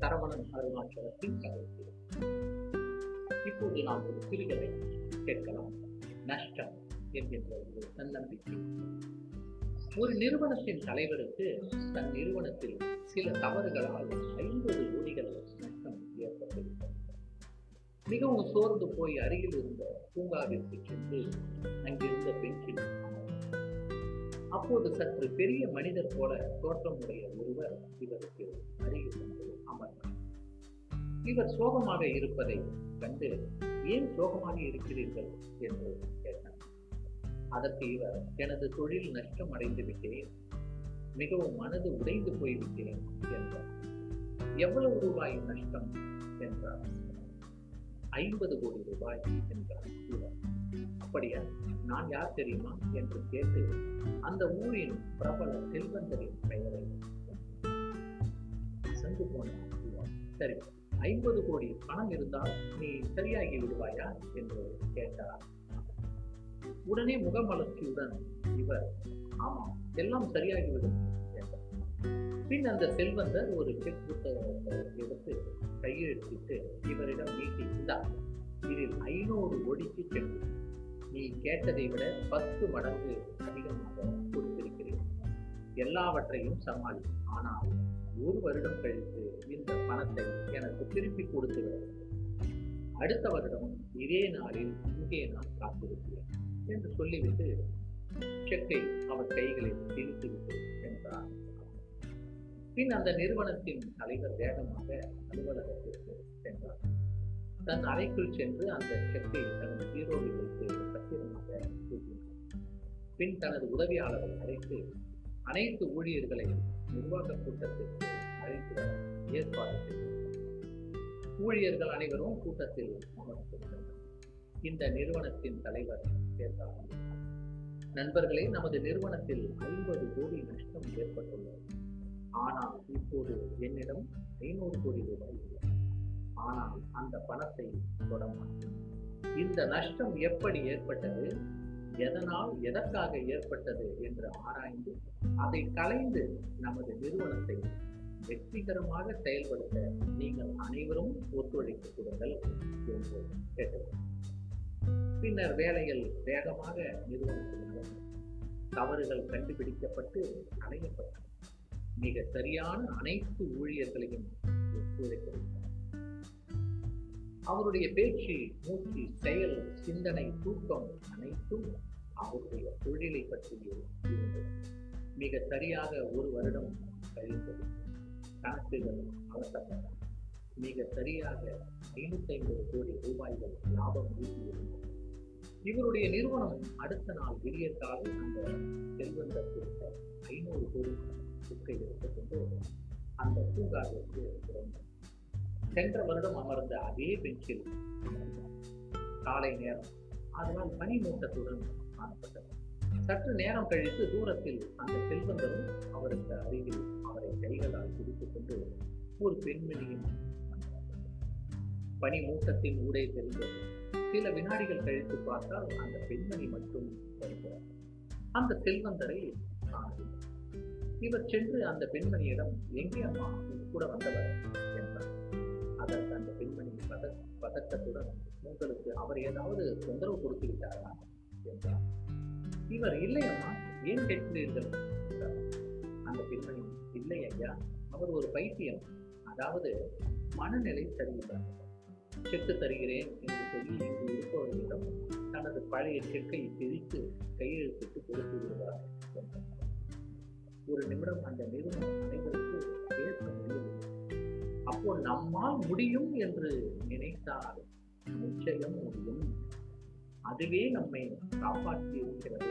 சரவணன் அருணாச்சலத்தின் கதை இப்போது நாம் ஒரு சிறுகதை கேட்கலாம் நஷ்டம் என்கின்ற ஒரு தன்னம்பிக்கை ஒரு நிறுவனத்தின் தலைவருக்கு தன் நிறுவனத்தில் சில தவறுகளால் ஐம்பது கோடிகள் நஷ்டம் ஏற்பட்டிருக்கிறது மிகவும் சோர்ந்து போய் அருகில் இருந்த பூங்காவிற்கு சென்று அங்கிருந்த பெஞ்சில் அப்போது சற்று பெரிய மனிதர் போல தோற்றமுடைய ஒருவர் இவருக்கு. அமர்ந்தார் இவர் சோகமாக இருப்பதை கண்டு ஏன் சோகமாக இருக்கிறீர்கள் என்று கேட்டார். அதற்கு இவர் எனது தொழில் நஷ்டம் அடைந்து விட்டேன். மிகவும் மனது உடைந்து போய்விட்டேன் என்றார். எவ்வளவு ரூபாய் நஷ்டம்? என்றார். ஐம்பது கோடி ரூபாய் என்றார் இவர். அப்படியா? நான் யார் தெரியுமா? என்று கேட்டு அந்த ஊரின் பிரபல செல்வந்தரின் பெயரை சரி ஐம்பது கோடி பணம் இருந்தால் நீ சரியாகி விடுவாயா என்று கேட்டார். உடனே முகமலர்ச்சியுடன் இவர் ஆமாம் எல்லாம் சரியாகிவிடும் என்றார் பின் அந்த செல்வந்தர் ஒரு செக் புத்தகத்தை எடுத்து கையெழுத்திட்டு இவரிடம் நீட்டி இருந்தார் இதில் ஐநூறு கோடிக்கு சென்று நீ கேட்டதை விட பத்து மடங்கு அதிகமாக கொடுத்திருக்கிறேன். எல்லாவற்றையும் சமாளி. ஆனால் ஒரு வருடம் கழித்து இந்த பணத்தை எனக்கு திருப்பி கொடுத்து அடுத்த வருடம் இதே நாளில் இங்கே நான் காத்திருக்கிறேன் என்று சொல்லிவிட்டு செக்கை அவர் கைகளில் திணித்துவிட்டு சென்றார். பின் அந்த நிறுவனத்தின் தலைவர் வேகமாக அலுவலகத்திற்கு சென்றார். தன் அறைக்குள் சென்று அந்த செக்கை தனது பீரோவில் வைத்து பத்திரமாக பின் தனது உதவியாளரை அழைத்து அனைத்து ஊழியர்களையும் நிர்வாக கூட்டத்திற்கு அழைத்து வர ஏற்பாடு செய்தார் ஊழியர்கள் அனைவரும் கூட்டத்தில் அமர்ந்திருந்தனர் இந்த நிறுவனத்தின் தலைவர் கேட்டார் நண்பர்களே நமது நிறுவனத்தில் ஐம்பது கோடி நஷ்டம் ஏற்பட்டுள்ளது. ஆனால் இப்போது என்னிடம் ஐநூறு கோடி ரூபாய் உள்ளது ஆனால் அந்த பணத்தை தொடமாட்டேன். இந்த நஷ்டம் எப்படி ஏற்பட்டது? எதனால் எதற்காக ஏற்பட்டது என்று ஆராய்ந்து அதை களைந்து நமது நிறுவனத்தை வெற்றிகரமாக செயல்படுத்த நீங்கள் அனைவரும் ஒத்துழைப்பு கொடுங்கள் என்று கேட்டது பின்னர் வேலைகள் வேகமாக நிறுவனத்தில் நடந்தது தவறுகள் கண்டுபிடிக்கப்பட்டு அடையப்பட்டன. மிக சரியான அனைத்து ஊழியர்களையும் ஒத்துழைக்க அவருடைய பேச்சு மூச்சு செயல் சிந்தனை தூக்கம் அனைத்தும் அவருடைய தொழிலை பற்றியே இருந்தது. மிக சரியாக ஒரு வருடம் கழிந்தது. கணக்குகள் அவசரப்பட்டன மிக சரியாக ஐநூத்தி ஐம்பது கோடி ரூபாய்கள் லாபம் ஈட்டியிருந்தது. இவருடைய நிறுவனம் அடுத்த நாள் விடிய அந்த செல்வந்த கொடுத்த ஐநூறு கோடி புக்கை எடுத்துக்கொண்டு அந்த பூங்காவிற்கு திறந்தது சென்ற வருடம் அமர்ந்த அதே பெஞ்சில் காலை நேரம். அதனால் பனி மூட்டத்துடன் காணப்பட்டது. சற்று நேரம் கழித்து தூரத்தில் அந்த செல்வந்தரும் அவருக்கு அருகில் அவரை கைகளால் பிடித்துக் கொண்டு ஒரு பெண்மணியும் பனி மூட்டத்தின் ஊடே தெரிந்தது சில வினாடிகள் கழித்து பார்த்தால் அந்த பெண்மணி மட்டும் வருகிறார். அந்த செல்வந்தரை காணவில்லை. இவர் சென்று அந்த பெண்மணியிடம் எங்கே அம்மா? கூட வந்தவர் என்றார். அதற்கு அந்த பெண்மணி பத பதட்டத்துடன் உங்களுக்கு அவர் ஏதாவது தொந்தரவு கொடுத்து விட்டாரா என்றார். இவர் இல்லையம்மா ஏன் கேட்கிறீர்கள்? அந்த பெண்மணி இல்லை ஐயா அவர் ஒரு பைத்தியம். அதாவது மனநிலை சரியில்லை செக்கு தருகிறேன் என்று சொல்லி இங்கு இருப்பவர்களிடம் தனது பழைய செக்கை பிரித்து கையெழுத்திட்டு கொடுத்து விடுவார் ஒரு நிமிடம் அந்த நிறுவனம் அனைவரும் அப்போ நம்மால் முடியும் என்று நினைத்தால் நிச்சயம் முடியும். அதுவே நம்மை காப்பாற்றி இருக்கிறது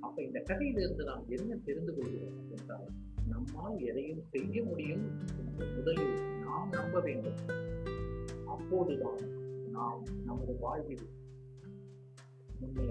அப்ப இந்த கதையிலிருந்து நாம் என்ன தெரிந்து கொள்கிறோம் என்றால் நம்மால் எதையும் செய்ய முடியும் என்று முதலில் நாம் நம்ப வேண்டும். அப்போதுதான் நாம் நமது வாழ்வில் நம்மை